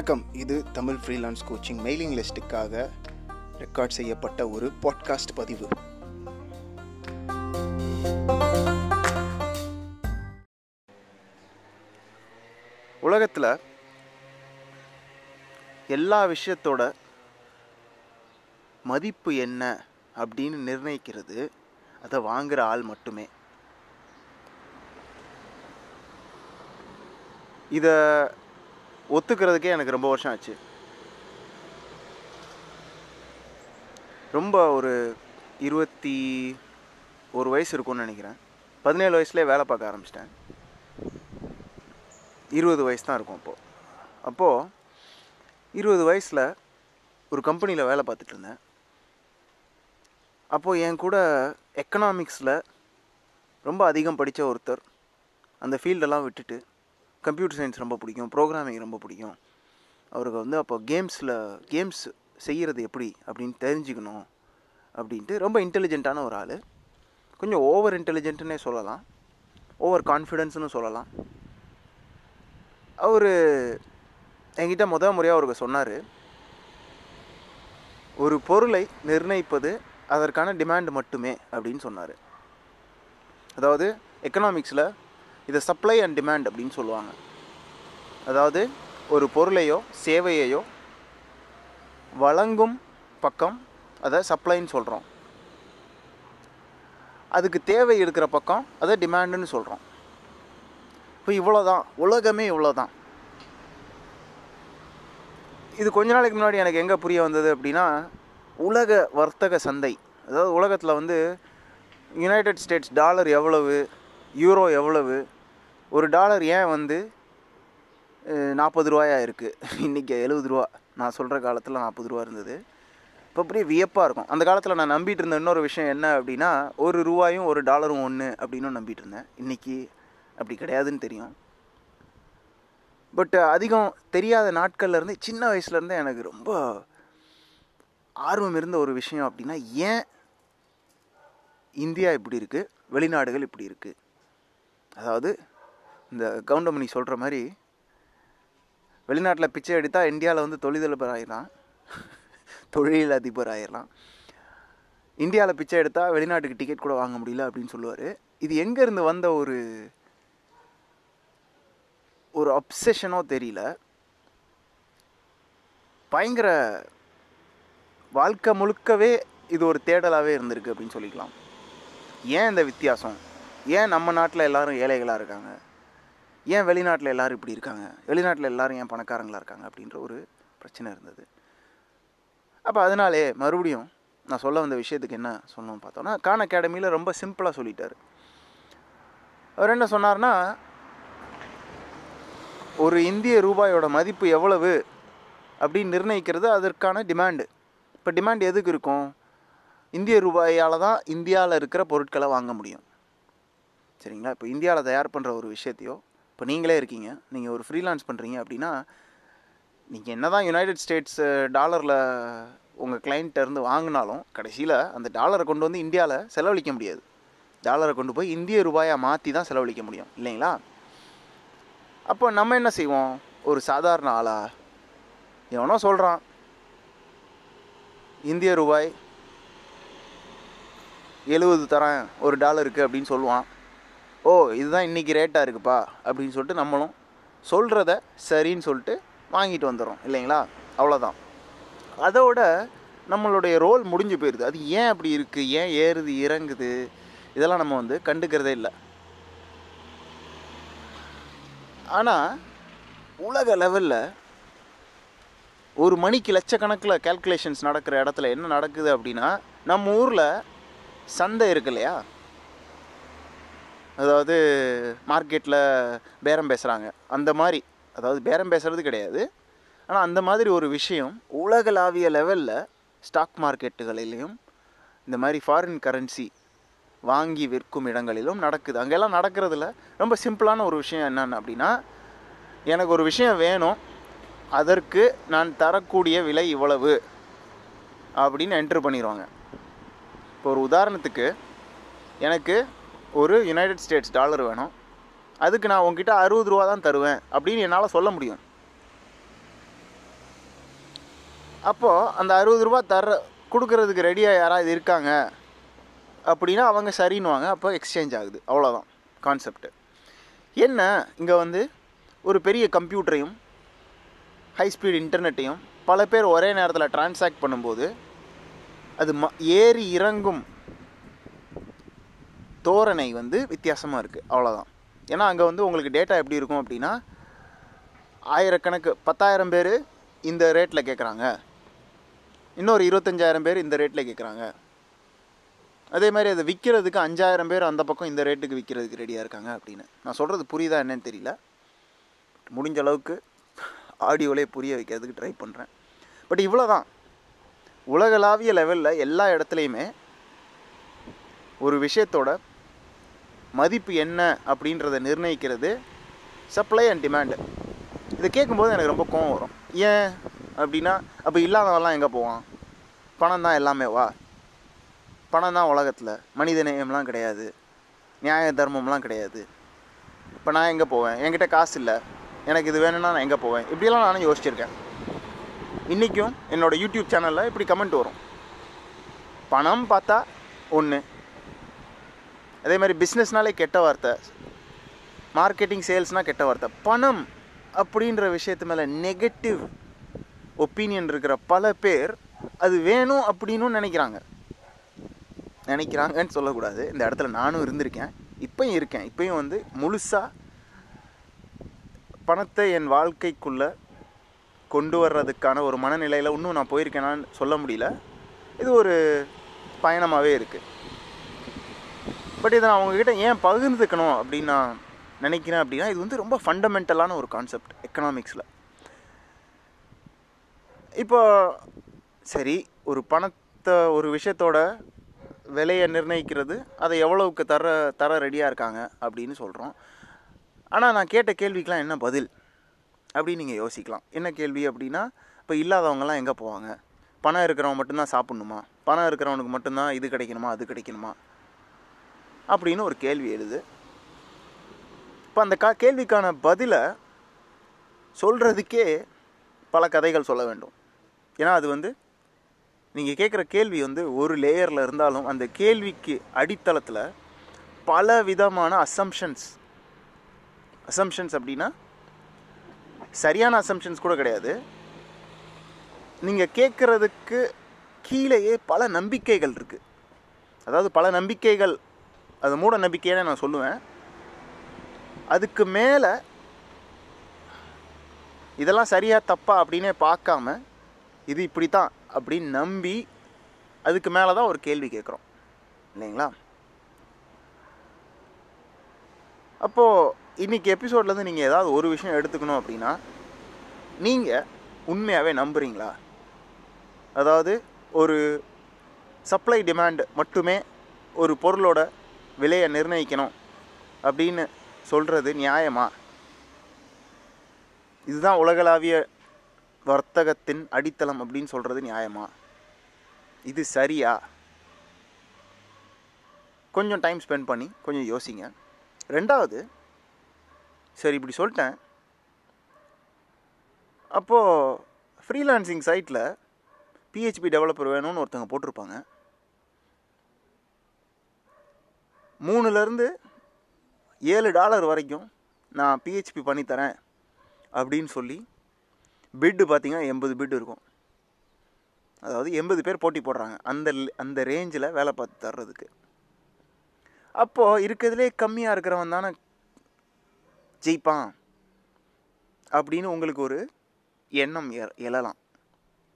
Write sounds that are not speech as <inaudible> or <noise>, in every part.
வணக்கம். இது Tamil freelance coaching mailing லிஸ்ட்டுக்காக ரெக்கார்ட் செய்யப்பட்ட ஒரு பாட்காஸ்ட் பதிவு. உலகத்தில் எல்லா விஷயத்தோட மதிப்பு என்ன அப்படின்னு நிர்ணயிக்கிறது அதை வாங்குகிற ஆள் மட்டுமே. இதை ஒத்துக்கிறதுக்கே எனக்கு ரொம்ப வருஷம் ஆச்சு. ரொம்ப ஒரு இருபத்தி ஒரு வயசு இருக்கும்னு நினைக்கிறேன். பதினேழு வயசுலேயே வேலை பார்க்க ஆரம்பிச்சிட்டேன். இருபது வயசு தான் இருக்கும் அப்போது அப்போது இருபது வயசில் ஒரு கம்பெனியில் வேலை பார்த்துட்டு இருந்தேன். அப்போது என் கூட எக்கனாமிக்ஸில் ரொம்ப அதிகம் படித்த ஒருத்தர் அந்த ஃபீல்டெல்லாம் விட்டுட்டு கம்ப்யூட்டர் சயின்ஸ் ரொம்ப பிடிக்கும் ப்ரோக்ராமிங் ரொம்ப பிடிக்கும். அவருக்கு வந்து அப்போ கேம்ஸில் கேம்ஸ் செய்கிறது எப்படி அப்படின்னு தெரிஞ்சுக்கணும் அப்படின்ட்டு ரொம்ப இன்டெலிஜென்ட்டான ஒரு ஆள். கொஞ்சம் ஓவர் இன்டெலிஜென்ட்னே சொல்லலாம். ஓவர் கான்ஃபிடென்ஸ்னு சொல்லலாம். அவர் என்கிட்ட முத முறையாக அவருக்கு சொன்னார். ஒரு பொருளை நிர்ணயிப்பது அதற்கான டிமாண்ட் மட்டுமே அப்படின்னு சொன்னார். அதாவது எக்கனாமிக்ஸில் இதை சப்ளை அண்ட் டிமாண்ட் அப்படின்னு சொல்லுவாங்க. அதாவது ஒரு பொருளையோ சேவையையோ வழங்கும் பக்கம் அதை சப்ளைன்னு சொல்கிறோம் அதுக்கு தேவை இருக்கிற பக்கம் அதை டிமாண்டுன்னு சொல்கிறோம் இப்போ இவ்வளோ தான் உலகமே இவ்வளோ தான் இது கொஞ்ச நாளைக்கு முன்னாடி எனக்கு எங்கே புரிய வந்தது அப்படின்னா உலக வர்த்தக சந்தை. அதாவது உலகத்தில் வந்து யுனைடெட் ஸ்டேட்ஸ் டாலர் எவ்வளவு யூரோ எவ்வளவு ஒரு டாலர் ஏன் வந்து நாற்பது ரூபாயாக இருக்குது இன்றைக்கி எழுபது ரூபா. நான் சொல்கிற காலத்தில் நாற்பது ரூபா இருந்தது. இப்போ அப்படியே வியப்பாக இருக்கும். அந்த காலத்தில் நான் நம்பிட்டு இருந்த இன்னொரு விஷயம் என்ன அப்படின்னா ஒரு ரூபாயும் ஒரு டாலரும் ஒன்று அப்படின்னு நம்பிட்டு இருந்தேன். இன்றைக்கி அப்படி கிடையாதுன்னு தெரியும். பட் அதிகம் தெரியாத நாட்கள்லேருந்து சின்ன வயசுலேருந்து எனக்கு ரொம்ப ஆர்வம் இருந்த ஒரு விஷயம் அப்படின்னா ஏன் இந்தியா இப்படி இருக்குது வெளிநாடுகள் இப்படி இருக்குது அதாவது இந்த கவுண்டமணி சொல்கிற மாதிரி வெளிநாட்டில் பிச்சை எடுத்தால் இந்தியாவில் வந்து தொழிலதிபர் ஆயிடலாம் தொழில் அதிபர் ஆயிடலாம் இந்தியாவில் பிச்சை எடுத்தால் வெளிநாட்டுக்கு டிக்கெட் கூட வாங்க முடியல அப்படின்னு சொல்லுவார். இது எங்கேருந்து வந்த ஒரு ஒரு அப்சஷனோ தெரியல. பயங்கர வாழ்க்கை முழுக்கவே இது ஒரு தேடலாகவே இருந்திருக்கு அப்படின்னு சொல்லிக்கலாம். ஏன் இந்த வித்தியாசம்? ஏன் நம்ம நாட்டில் எல்லோரும் ஏழைகளாக இருக்காங்க? ஏன் வெளிநாட்டில் எல்லோரும் இப்படி இருக்காங்க? வெளிநாட்டில் எல்லோரும் ஏன் பணக்காரங்களாக இருக்காங்க? அப்படின்ற ஒரு பிரச்சனை இருந்தது. அப்போ அதனாலே மறுபடியும் நான் சொல்ல வந்த விஷயத்துக்கு என்ன சொல்லணும்னு பார்த்தோன்னா கான் அகாடமியில் ரொம்ப சிம்பிளாக சொல்லிட்டார். அவர் என்ன சொன்னார்னா ஒரு இந்திய ரூபாயோட மதிப்பு எவ்வளவு? அப்படின்னு நிர்ணயிக்கிறது அதற்கான டிமாண்டு இப்போ டிமாண்ட் எதுக்கு இருக்கும்? இந்திய ரூபாயால் தான் இந்தியாவில் இருக்கிற பொருட்களை வாங்க முடியும். சரிங்களா? இப்போ இந்தியாவில் தயார் பண்ணுற ஒரு விஷயத்தையோ இப்போ நீங்களே இருக்கீங்க நீங்கள் ஒரு ஃப்ரீலான்ஸ் பண்ணுறீங்க அப்படின்னா நீங்கள் என்ன தான் யுனைடெட் ஸ்டேட்ஸ் டாலரில் உங்கள் கிளைண்ட்டை இருந்து வாங்கினாலும் கடைசியில் அந்த டாலரை கொண்டு வந்து இந்தியாவில் செலவழிக்க முடியாது. டாலரை கொண்டு போய் இந்திய ரூபாயாக மாற்றி தான் செலவழிக்க முடியும் இல்லைங்களா? அப்போ நம்ம என்ன செய்வோம்? ஒரு சாதாரண ஆளா எவனோ சொல்கிறான் இந்திய ரூபாய் எழுபது தரேன் ஒரு டாலருக்கு அப்படின்னு சொல்லுவான். ஓ இதுதான் இன்றைக்கி ரேட்டாக இருக்குப்பா அப்படின்னு சொல்லிட்டு நம்மளும் சொல்கிறத சரின்னு சொல்லிட்டு வாங்கிட்டு வந்துடுறோம் இல்லைங்களா? அவ்வளோதான் அதோட நம்மளுடைய ரோல் முடிஞ்சு போயிடுது அது ஏன் அப்படி இருக்குது ஏன் ஏறுது இறங்குது? இதெல்லாம் நம்ம வந்து கண்டுக்கிறதே இல்லை. ஆனால் உலக லெவலில் ஒரு மணிக்கு லட்சக்கணக்கில் கேல்குலேஷன்ஸ் நடக்கிற இடத்துல என்ன நடக்குது அப்படின்னா நம்ம ஊரில் சந்தை இருக்கு இல்லையா? அதாவது மார்க்கெட்டில் பேரம் பேசுகிறாங்க அந்த மாதிரி அதாவது பேரம் பேசுகிறது கிடையாது. ஆனால் அந்த மாதிரி ஒரு விஷயம் உலகளாவிய லெவலில் ஸ்டாக் மார்க்கெட்டுகளிலையும் இந்த மாதிரி ஃபாரின் கரன்சி வாங்கி விற்கும் இடங்களிலும் நடக்குது. அங்கெல்லாம் நடக்கிறதுல ரொம்ப சிம்பிளான ஒரு விஷயம் என்னென்னு அப்படின்னா எனக்கு ஒரு விஷயம் வேணும். அதற்கு நான் தரக்கூடிய விலை இவ்வளவு அப்படின்னு என்ட்ரு பண்ணிடுவாங்க இப்போ ஒரு உதாரணத்துக்கு எனக்கு ஒரு யுனைடெட் ஸ்டேட்ஸ் டாலர் வேணும். அதுக்கு நான் உங்ககிட்ட அறுபது ரூபா தான் தருவேன் அப்படின்னு என்னால் சொல்ல முடியும். அப்போது அந்த அறுபது ரூபா தர கொடுக்கறதுக்கு ரெடியாக யாராவது இருக்காங்க அப்படின்னா அவங்க சரின்னுவாங்க. அப்போ எக்ஸ்சேஞ்ச் ஆகுது. அவ்வளோதான் கான்செப்ட் என்ன? இங்கே வந்து ஒரு பெரிய கம்ப்யூட்டரையும் ஹை ஸ்பீட் இன்டர்நெட்டையும் பல பேர் ஒரே நேரத்தில் டிரான்சாக்ட் பண்ணும்போது அது ம ஏறி இறங்கும் தோரணை வந்து வித்தியாசமாக இருக்குது அவ்வளோதான் ஏன்னா அங்கே வந்து உங்களுக்கு டேட்டா எப்படி இருக்கும் அப்படின்னா ஆயிரக்கணக்கு பத்தாயிரம் பேர் இந்த ரேட்டில் கேட்குறாங்க இன்னொரு இருபத்தஞ்சாயிரம் பேர் இந்த ரேட்டில் கேட்குறாங்க அதே மாதிரி அதை விற்கிறதுக்கு அஞ்சாயிரம் பேர் அந்த பக்கம் இந்த ரேட்டுக்கு விற்கிறதுக்கு ரெடியாக இருக்காங்க அப்படின்னு. நான் சொல்கிறது புரியுதா என்னன்னு தெரியல. முடிஞ்ச அளவுக்கு ஆடியோலே புரிய வைக்கிறதுக்கு ட்ரை பண்ணுறேன் பட் இவ்வளோ தான் உலகளாவிய லெவலில் எல்லா இடத்துலையுமே ஒரு விஷயத்தோட மதிப்பு என்ன அப்படின்றத நிர்ணயிக்கிறது சப்ளை அண்ட் டிமாண்டு இதை கேட்கும்போது எனக்கு ரொம்ப கோவம் வரும். ஏன் அப்படின்னா அப்போ இல்லாதவன்லாம் எங்கே போவான்? பணம் தான் எல்லாமே வா. பணம் தான் உலகத்தில். மனித நேயம்லாம் கிடையாது. நியாய தர்மம்லாம் கிடையாது. இப்போ நான் எங்கே போவேன்? என்கிட்ட காசு இல்லை. எனக்கு இது வேணும்னா நான் எங்கே போவேன்? இப்படியெல்லாம் நானும் யோசிச்சிருக்கேன். இன்றைக்கும் என்னோடய யூடியூப் சேனலில் இப்படி கமெண்ட் வரும். பணம் பார்த்தா ஒன்று அதே மாதிரி பிஸ்னஸ்னாலே கெட்ட வார்த்தை. மார்க்கெட்டிங் சேல்ஸ்னால் கெட்ட வார்த்தை. பணம் அப்படின்ற விஷயத்து மேலே நெகட்டிவ் ஒப்பீனியன் இருக்கிற பல பேர் அது வேணும் அப்படின்னு நினைக்கிறாங்க. நினைக்கிறாங்கன்னு சொல்லக்கூடாது. இந்த இடத்துல நானும் இருந்திருக்கேன். இப்பயும் இருக்கேன். இப்பயும் வந்து முழுசாக பணத்தை என் வாழ்க்கைக்குள்ளே கொண்டு வர்றதுக்கான ஒரு மனநிலையில் இன்னும் நான் போயிருக்கேனான்னு சொல்ல முடியல. இது ஒரு பயணமாகவே இருக்குது பட் இதை நான் அவங்கக்கிட்ட ஏன் பகிர்ந்துக்கணும் அப்படின்னு நான் நினைக்கிறேன் அப்படின்னா இது வந்து ரொம்ப ஃபண்டமெண்டலான ஒரு கான்செப்ட் எக்கனாமிக்ஸில் இப்போ சரி ஒரு பணத்தை ஒரு விஷயத்தோட விலையை நிர்ணயிக்கிறது அதை எவ்வளவுக்கு தர தர ரெடியாக இருக்காங்க அப்படின்னு சொல்கிறோம் ஆனால் நான் கேட்ட கேள்விக்கெலாம் என்ன பதில்? அப்படின்னு நீங்கள் யோசிக்கலாம். என்ன கேள்வி அப்படின்னா இப்போ இல்லாதவங்கலாம் எங்கே போவாங்க? பணம் இருக்கிறவங்க மட்டும்தான் சாப்பிட்ணுமா? பணம் இருக்கிறவனுக்கு மட்டும்தான் இது கிடைக்கணுமா அது கிடைக்கணுமா? அப்படின்னு ஒரு கேள்வி எழுது. இப்போ அந்த கா கேள்விக்கான பதிலை சொல்கிறதுக்கே பல கதைகள் சொல்ல வேண்டும். ஏன்னா அது வந்து நீங்கள் கேட்குற கேள்வி வந்து ஒரு லேயரில் இருந்தாலும் அந்த கேள்விக்கு அடித்தளத்தில் பல விதமான அசம்ஷன்ஸ் அசம்ஷன்ஸ் அப்படின்னா சரியான அசம்ஷன்ஸ் கூட கிடையாது. நீங்கள் கேட்குறதுக்கு கீழேயே பல நம்பிக்கைகள் இருக்குது அதாவது பல நம்பிக்கைகள் அது மூட நம்பிக்கையான நான் சொல்லுவேன். அதுக்கு மேலே இதெல்லாம் சரியாக தப்பா அப்படின்னே பார்க்காம இது இப்படி தான் அப்படின்னு நம்பி அதுக்கு மேலே தான் ஒரு கேள்வி கேட்குறோம். இல்லைங்களா? அப்போது இன்றைக்கி எபிசோட்லேருந்து நீங்கள் ஏதாவது ஒரு விஷயம் எடுத்துக்கணும் அப்படின்னா நீங்கள் உண்மையாகவே நம்புறீங்களா? அதாவது ஒரு சப்ளை டிமாண்ட் மட்டுமே ஒரு பொருளோட விலையை நிர்ணயிக்கணும் அப்படின்னு சொல்கிறது நியாயமா? இதுதான் உலகளாவிய வர்த்தகத்தின் அடித்தளம் அப்படின்னு சொல்கிறது நியாயமா? இது சரியா? கொஞ்சம் டைம் ஸ்பெண்ட் பண்ணி கொஞ்சம் யோசிங்க. ரெண்டாவது சரி இப்படி சொல்லிட்டேன். அப்போது ஃப்ரீலான்சிங் சைட்டில் பிஹெச்பி டெவலப்பர் வேணும்னு ஒருத்தவங்க போட்டிருப்பாங்க. மூணுலேருந்து ஏழு டாலர் வரைக்கும் நான் பிஹெச்பி பண்ணித்தரேன் அப்படின்னு சொல்லி பிட்டு பார்த்திங்கன்னா எண்பது பிட்டு இருக்கும். அதாவது எண்பது பேர் போட்டி போடுறாங்க. அந்த அந்த ரேஞ்சில் வேலை பார்த்து தர்றதுக்கு. அப்போது இருக்கிறதுலே கம்மியாக இருக்கிறவன் தானே ஜெயிப்பான் அப்படின்னு உங்களுக்கு ஒரு எண்ணம் எ- எழலாம்.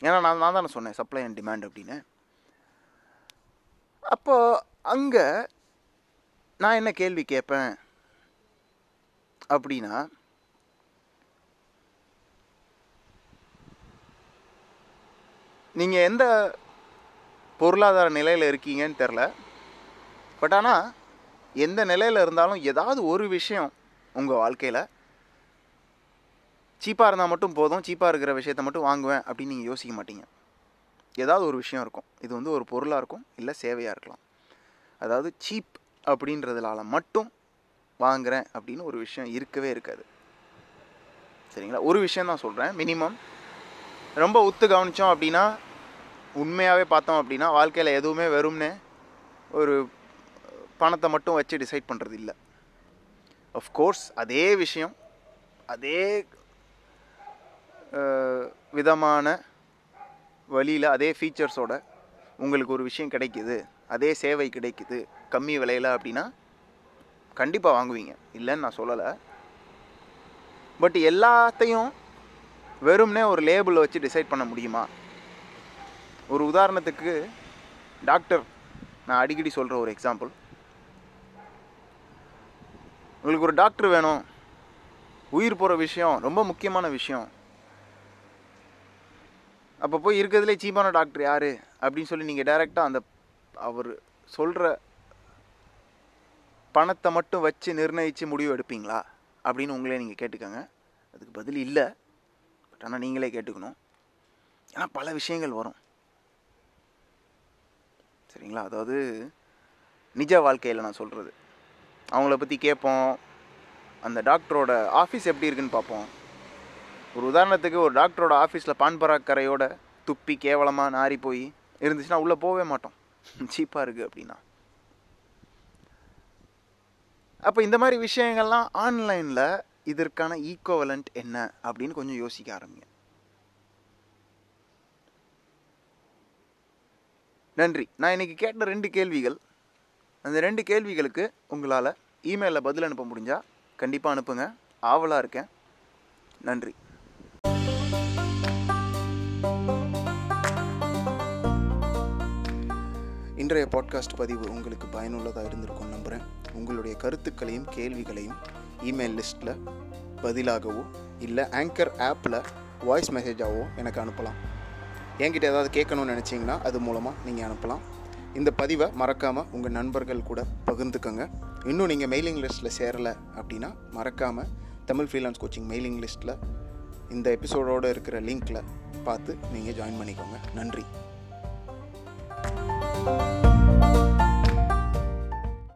ஏன்னா நான் நான் தானே சொன்னேன் சப்ளை அண்ட் டிமாண்ட் அப்படின்னு. அப்போது அங்கே நான் என்ன கேள்வி கேட்பேன் அப்படின்னா நீங்கள் எந்த பொருளாதார நிலையில் இருக்கீங்கன்னு தெரில பட் ஆனால் எந்த நிலையில் இருந்தாலும் ஏதாவது ஒரு விஷயம் உங்கள் வாழ்க்கையில் சீப்பாக இருந்தால் மட்டும் போதும் சீப்பாக இருக்கிற விஷயத்த மட்டும் வாங்குவேன் அப்படின்னு நீங்கள் யோசிக்க மாட்டீங்க. ஏதாவது ஒரு விஷயம் இருக்கும். இது வந்து ஒரு பொருளாக இருக்கும் இல்லை சேவையாக இருக்கலாம். அதாவது சீப் அப்படின்றதுனால மட்டும் வாங்குறேன் அப்படின்னு ஒரு விஷயம் இருக்கவே இருக்காது. சரிங்களா? ஒரு விஷயம் தான் சொல்கிறேன் மினிமம் ரொம்ப உத்து கவனித்தோம் அப்படின்னா உண்மையாகவே பார்த்தோம் அப்படின்னா வாழ்க்கையில் எதுவுமே வெறும்னே ஒரு பணத்தை மட்டும் வச்சு டிசைட் பண்ணுறது இல்லை. கோர்ஸ் அதே விஷயம் அதே விதமான வழியில் அதே ஃபீச்சர்ஸோட உங்களுக்கு ஒரு விஷயம் கிடைக்குது. அதே சேவை கிடைக்குது. கம்மி விலையில் அப்படின்னா கண்டிப்பாக வாங்குவீங்க. இல்லைன்னு நான் சொல்லலை. பட் எல்லாத்தையும் வெறும்னே ஒரு லேபிளை வச்சு டிசைட் பண்ண முடியுமா? ஒரு உதாரணத்துக்கு டாக்டர் நான் அடிக்கடி சொல்கிற ஒரு எக்ஸாம்பிள். உங்களுக்கு ஒரு டாக்டர் வேணும். உயிர் போகிற விஷயம் ரொம்ப முக்கியமான விஷயம். அப்போ போய் இருக்கிறதுலே சீப்பான டாக்டர் யார்? அப்படின்னு சொல்லி நீங்கள் டைரெக்டாக அந்த அவர் சொல்கிற பணத்தை மட்டும் வச்சு நிர்ணயித்து முடிவு எடுப்பீங்களா? அப்படின்னு உங்களே நீங்கள் கேட்டுக்கோங்க. அதுக்கு பதில் இல்லை. பட் ஆனால் நீங்களே கேட்டுக்கணும். ஏன்னா பல விஷயங்கள் வரும். சரிங்களா? அதாவது நிஜ வாழ்க்கையில் நான் சொல்கிறது அவங்கள பற்றி கேட்போம். அந்த டாக்டரோட ஆஃபீஸ் எப்படி இருக்குன்னு பார்ப்போம். ஒரு உதாரணத்துக்கு ஒரு டாக்டரோட ஆஃபீஸில் பான்பராக்கரையோட துப்பி கேவலமாக நாரி போய் இருந்துச்சுன்னா உள்ளே போகவே மாட்டோம். <laughs> சீப்பாக இருக்குது அப்படின்னா. அப்போ இந்த மாதிரி விஷயங்கள்லாம் ஆன்லைனில் இதற்கான ஈக்குவலண்ட் என்ன அப்படின்னு கொஞ்சம் யோசிக்க ஆரம்பிங்க. நன்றி. நான் இன்னைக்கு கேட்ட ரெண்டு கேள்விகள் அந்த ரெண்டு கேள்விகளுக்கு உங்களால் இமெயிலில் பதில் அனுப்ப முடிஞ்சால் கண்டிப்பாக அனுப்புங்க. ஆவலாக இருக்கேன். நன்றி. இன்றைய பாட்காஸ்ட் பதிவு உங்களுக்கு பயனுள்ளதாக இருந்திருக்கும் நம்புகிறேன் உங்களுடைய கருத்துக்களையும் கேள்விகளையும் இமெயில் லிஸ்ட்டில் பதிலாகவோ இல்லை ஆங்கர் ஆப்பில் வாய்ஸ் மெசேஜாகவோ எனக்கு அனுப்பலாம். என்கிட்ட ஏதாவது கேட்கணும்னு நினச்சிங்கன்னா அது மூலமாக நீங்கள் அனுப்பலாம். இந்த பதிவை மறக்காமல் உங்கள் நண்பர்கள் கூட பகிர்ந்துக்கோங்க. இன்னும் நீங்கள் மெயிலிங் லிஸ்ட்டில் சேரலை அப்படின்னா மறக்காமல் தமிழ் ஃப்ரீலான்ஸ் கோச்சிங் மெயிலிங் லிஸ்ட்டில் இந்த எபிசோடோடு இருக்கிற லிங்க்கில் பார்த்து நீங்கள் ஜாயின் பண்ணிக்கோங்க. நன்றி.